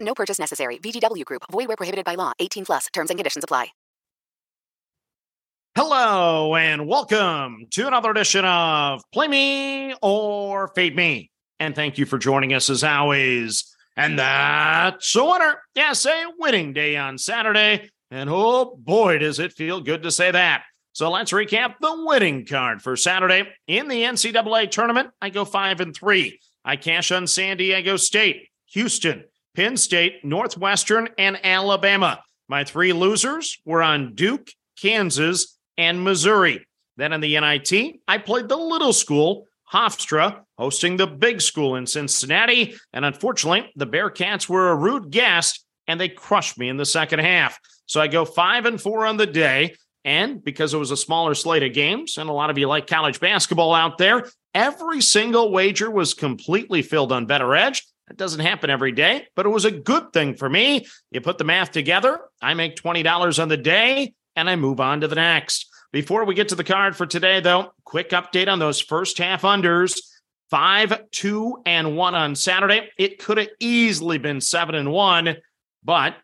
No purchase necessary. VGW Group. Void where prohibited by law. 18 plus. Terms and conditions apply. Hello and welcome to another edition of Play Me or Fade Me. And thank you for joining us as always. And that's a winner. Yes, a winning day on Saturday. And oh boy, does it feel good to say that. So let's recap the winning card for Saturday in the NCAA tournament. I go five and three. I cash on San Diego State, Houston, Penn State, Northwestern, and Alabama. My three losers were on Duke, Kansas, and Missouri. Then in the NIT, I played the little school, Hofstra, hosting the big school in Cincinnati. And unfortunately, the Bearcats were a rude guest and they crushed me in the second half. So I go five and four on the day. And because it was a smaller slate of games, and a lot of you like college basketball out there, every single wager was completely filled on Better Edge. That doesn't happen every day, but it was a good thing for me. You put the math together, I make $20 on the day, and I move on to the next. Before we get to the card for today, though, quick update on those first half unders. Five, two, and one on Saturday. It could have easily been seven and one, but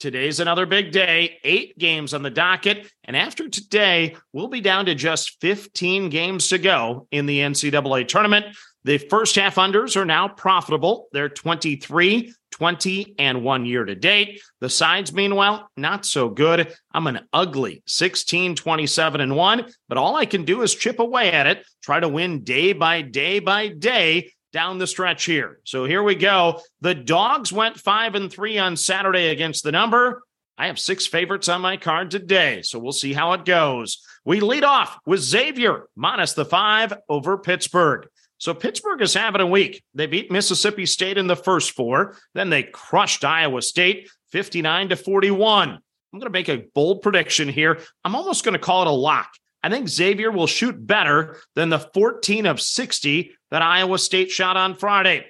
Today's another big day, eight games on the docket. And after today, we'll be down to just 15 games to go in the NCAA tournament. The first half unders are now profitable. They're 23, 20, and one year to date. The sides, meanwhile, not so good. I'm an ugly 16, 27, and one, but all I can do is chip away at it, try to win day by day by day down the stretch here. So here we go. The dogs went five and three on Saturday against the number. I have six favorites on my card today, so we'll see how it goes. We lead off with Xavier minus the five over Pittsburgh. So Pittsburgh is having a week. They beat Mississippi State in the first four, then they crushed Iowa State 59 to 41. I'm going to make a bold prediction here. I'm almost going to call it a lock. I think Xavier will shoot better than the 14 of 60 that Iowa State shot on Friday.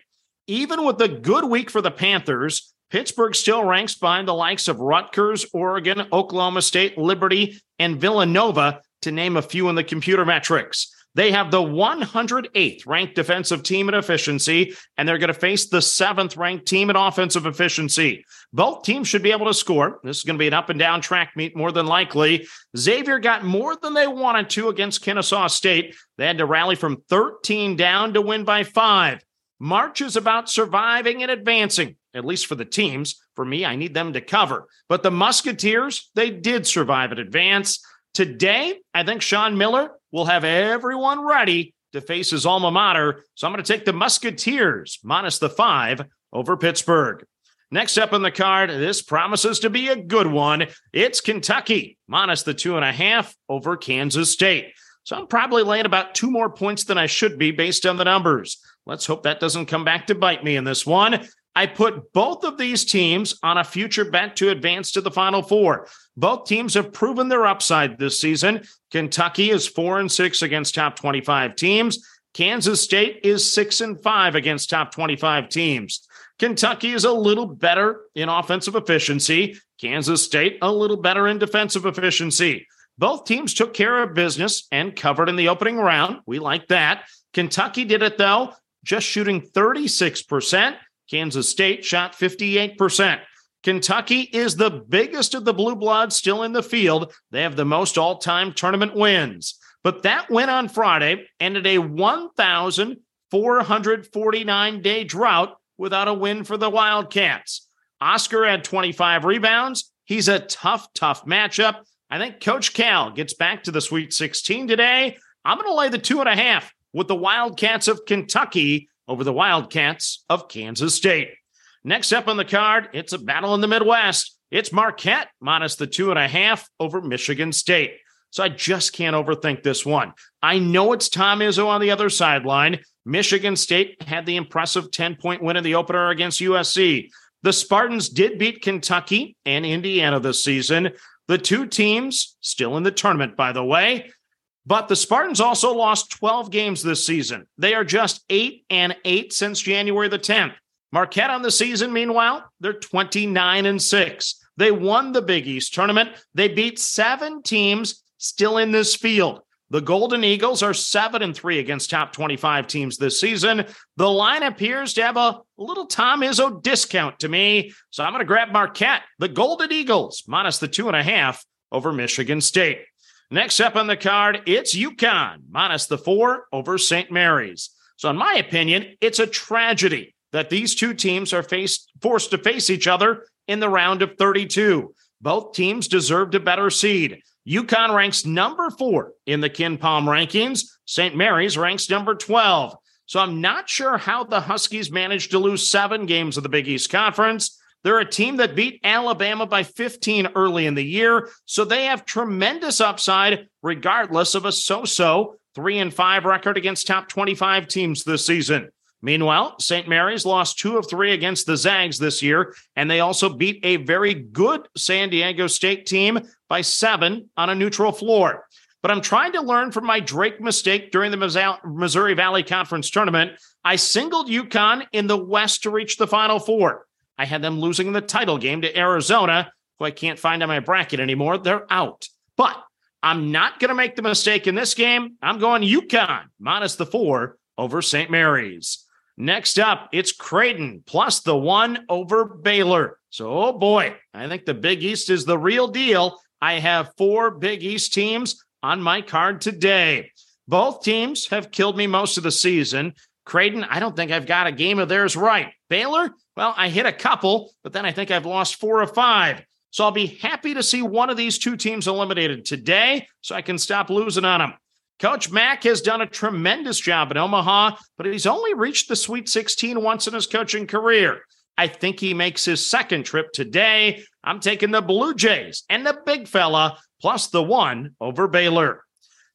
Even with the good week for the Panthers, Pittsburgh still ranks behind the likes of Rutgers, Oregon, Oklahoma State, Liberty, and Villanova, to name a few in the computer metrics. They have the 108th ranked defensive team in efficiency, and they're going to face the seventh ranked team in offensive efficiency. Both teams should be able to score. This is going to be an up and down track meet more than likely. Xavier got more than they wanted to against Kennesaw State. They had to rally from 13 down to win by five. March is about surviving and advancing, at least for the teams. For me, I need them to cover. But the Musketeers, they did survive and advance. Today, I think Sean Miller will have everyone ready to face his alma mater. So I'm going to take the Musketeers minus the five over Pittsburgh. Next up on the card, this promises to be a good one. It's Kentucky minus the two and a half over Kansas State. So I'm probably laying about two more points than I should be based on the numbers. Let's hope that doesn't come back to bite me in this one. I put both of these teams on a future bet to advance to the Final Four. Both teams have proven their upside this season. Kentucky is four and six against top 25 teams. Kansas State is six and five against top 25 teams. Kentucky is a little better in offensive efficiency. Kansas State a little better in defensive efficiency. Both teams took care of business and covered in the opening round. We like that. Kentucky did it though, just shooting 36%. Kansas State shot 58%. Kentucky is the biggest of the Blue Bloods still in the field. They have the most all time tournament wins. But that win on Friday ended a 1,449 day drought without a win for the Wildcats. Oscar had 25 rebounds. He's a tough, tough matchup. I think Coach Cal gets back to the Sweet 16 today. I'm going to lay the two and a half with the Wildcats of Kentucky over the Wildcats of Kansas State. Next up on the card, it's a battle in the Midwest. It's Marquette minus the two and a half over Michigan State. So I just can't overthink this one. I know it's Tom Izzo on the other sideline. Michigan State had the impressive 10 point win in the opener against USC. The Spartans did beat Kentucky and Indiana this season. The two teams still in the tournament, by the way. But the Spartans also lost 12 games this season. They are just 8 and 8 since January the 10th. Marquette on the season, meanwhile, they're 29 and 6. They won the Big East tournament. They beat seven teams still in this field. The Golden Eagles are 7 and 3 against top 25 teams this season. The line appears to have a little Tom Izzo discount to me. So I'm going to grab Marquette, the Golden Eagles, minus the two and a half over Michigan State. Next up on the card, it's UConn, minus the four over St. Mary's. So, in my opinion, it's a tragedy that these two teams are faced, forced to face each other in the round of 32. Both teams deserved a better seed. UConn ranks number four in the KenPom rankings. St. Mary's ranks number 12. So I'm not sure how the Huskies managed to lose seven games of the Big East Conference. They're a team that beat Alabama by 15 early in the year, so they have tremendous upside, regardless of a so so three and five record against top 25 teams this season. Meanwhile, St. Mary's lost two of three against the Zags this year, and they also beat a very good San Diego State team by seven on a neutral floor. But I'm trying to learn from my Drake mistake during the Missouri Valley Conference tournament. I singled UConn in the West to reach the Final Four. I had them losing the title game to Arizona, who I can't find on my bracket anymore. They're out. But I'm not going to make the mistake in this game. I'm going UConn minus the four over St. Mary's. Next up, it's Creighton plus the one over Baylor. So, oh boy, I think the Big East is the real deal. I have four Big East teams on my card today. Both teams have killed me most of the season. Creighton, I don't think I've got a game of theirs right. Baylor, well, I hit a couple, but then I think I've lost four or five. So I'll be happy to see one of these two teams eliminated today so I can stop losing on them. Coach Mack has done a tremendous job at Omaha, but he's only reached the Sweet 16 once in his coaching career. I think he makes his second trip today. I'm taking the Blue Jays and the big fella plus the one over Baylor.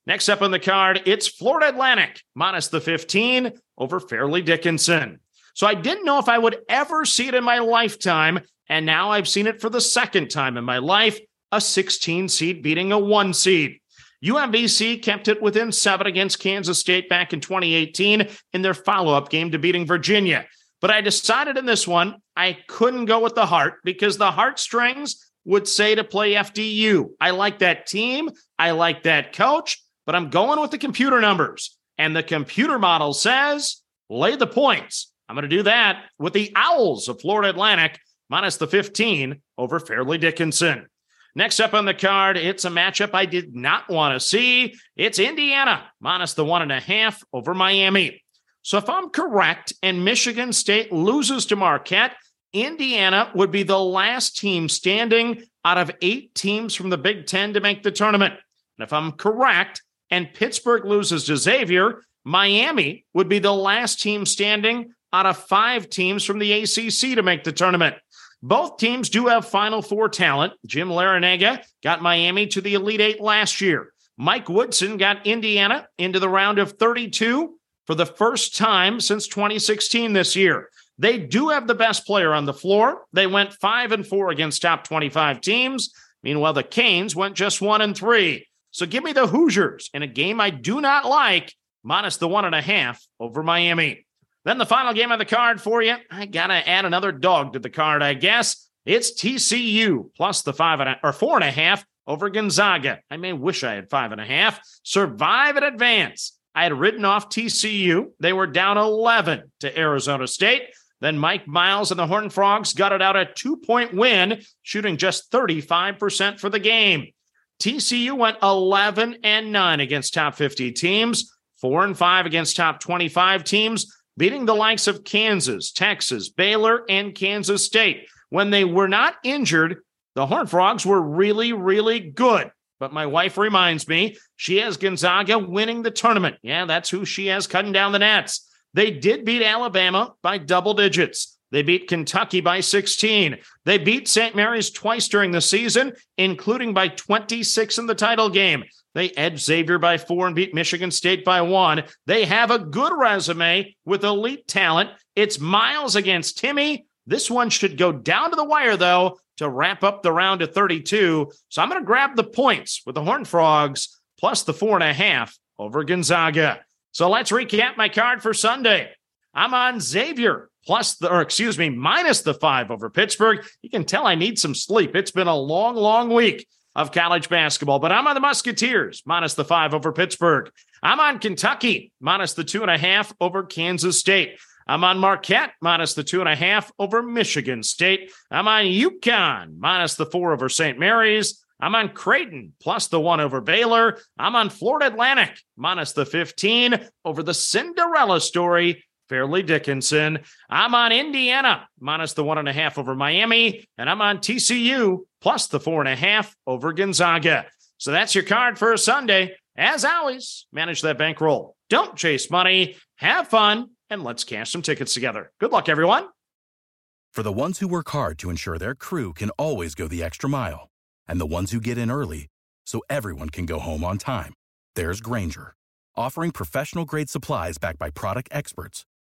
Next up on the card, it's Florida Atlantic minus the 15 over Fairleigh Dickinson. So I didn't know if I would ever see it in my lifetime. And now I've seen it for the second time in my life a 16 seed beating a one seed. UMBC kept it within seven against Kansas State back in 2018 in their follow up game to beating Virginia. But I decided in this one, I couldn't go with the heart because the heartstrings would say to play FDU. I like that team. I like that coach, but I'm going with the computer numbers. And the computer model says lay the points. I'm going to do that with the Owls of Florida Atlantic minus the 15 over Fairleigh Dickinson. Next up on the card, it's a matchup I did not want to see. It's Indiana minus the one and a half over Miami. So if I'm correct and Michigan State loses to Marquette, Indiana would be the last team standing out of eight teams from the Big Ten to make the tournament. And if I'm correct and Pittsburgh loses to Xavier, Miami would be the last team standing out of five teams from the ACC to make the tournament. Both teams do have Final Four talent. Jim Larrañaga got Miami to the Elite Eight last year. Mike Woodson got Indiana into the round of 32 for the first time since 2016 this year. They do have the best player on the floor. They went five and four against top 25 teams. Meanwhile, the Canes went just one and three. So give me the Hoosiers in a game I do not like, minus the one and a half over Miami. Then the final game of the card for you. I gotta add another dog to the card, I guess. It's TCU plus the five and a, or four and a half over Gonzaga. I may wish I had five and a half. Survive and advance. I had written off TCU. They were down 11 to Arizona State. Then Mike Miles and the Horned Frogs got it out a two point win, shooting just 35% for the game. TCU went 11 and 9 against top 50 teams, 4 and 5 against top 25 teams beating the likes of Kansas, Texas, Baylor, and Kansas State. When they were not injured, the Horned Frogs were really, really good. But my wife reminds me she has Gonzaga winning the tournament. Yeah, that's who she has cutting down the nets. They did beat Alabama by double digits. They beat Kentucky by 16. They beat St. Mary's twice during the season, including by 26 in the title game. They edged Xavier by four and beat Michigan State by one. They have a good resume with elite talent. It's Miles against Timme. This one should go down to the wire, though, to wrap up the round of 32. So I'm going to grab the points with the Horned Frogs plus the four and a half over Gonzaga. So let's recap my card for Sunday. I'm on Xavier plus the, or excuse me, minus the five over Pittsburgh. You can tell I need some sleep. It's been a long, long week of college basketball, but I'm on the Musketeers minus the five over Pittsburgh. I'm on Kentucky minus the two and a half over Kansas State. I'm on Marquette minus the two and a half over Michigan State. I'm on UConn minus the four over St. Mary's. I'm on Creighton plus the one over Baylor. I'm on Florida Atlantic minus the 15 over the Cinderella story Fairleigh Dickinson. I'm on Indiana minus the one and a half over Miami, and I'm on TCU plus the four and a half over Gonzaga. So that's your card for a Sunday. As always, manage that bankroll. Don't chase money. Have fun, and let's cash some tickets together. Good luck, everyone. For the ones who work hard to ensure their crew can always go the extra mile, and the ones who get in early so everyone can go home on time, there's Grainger, offering professional grade supplies backed by product experts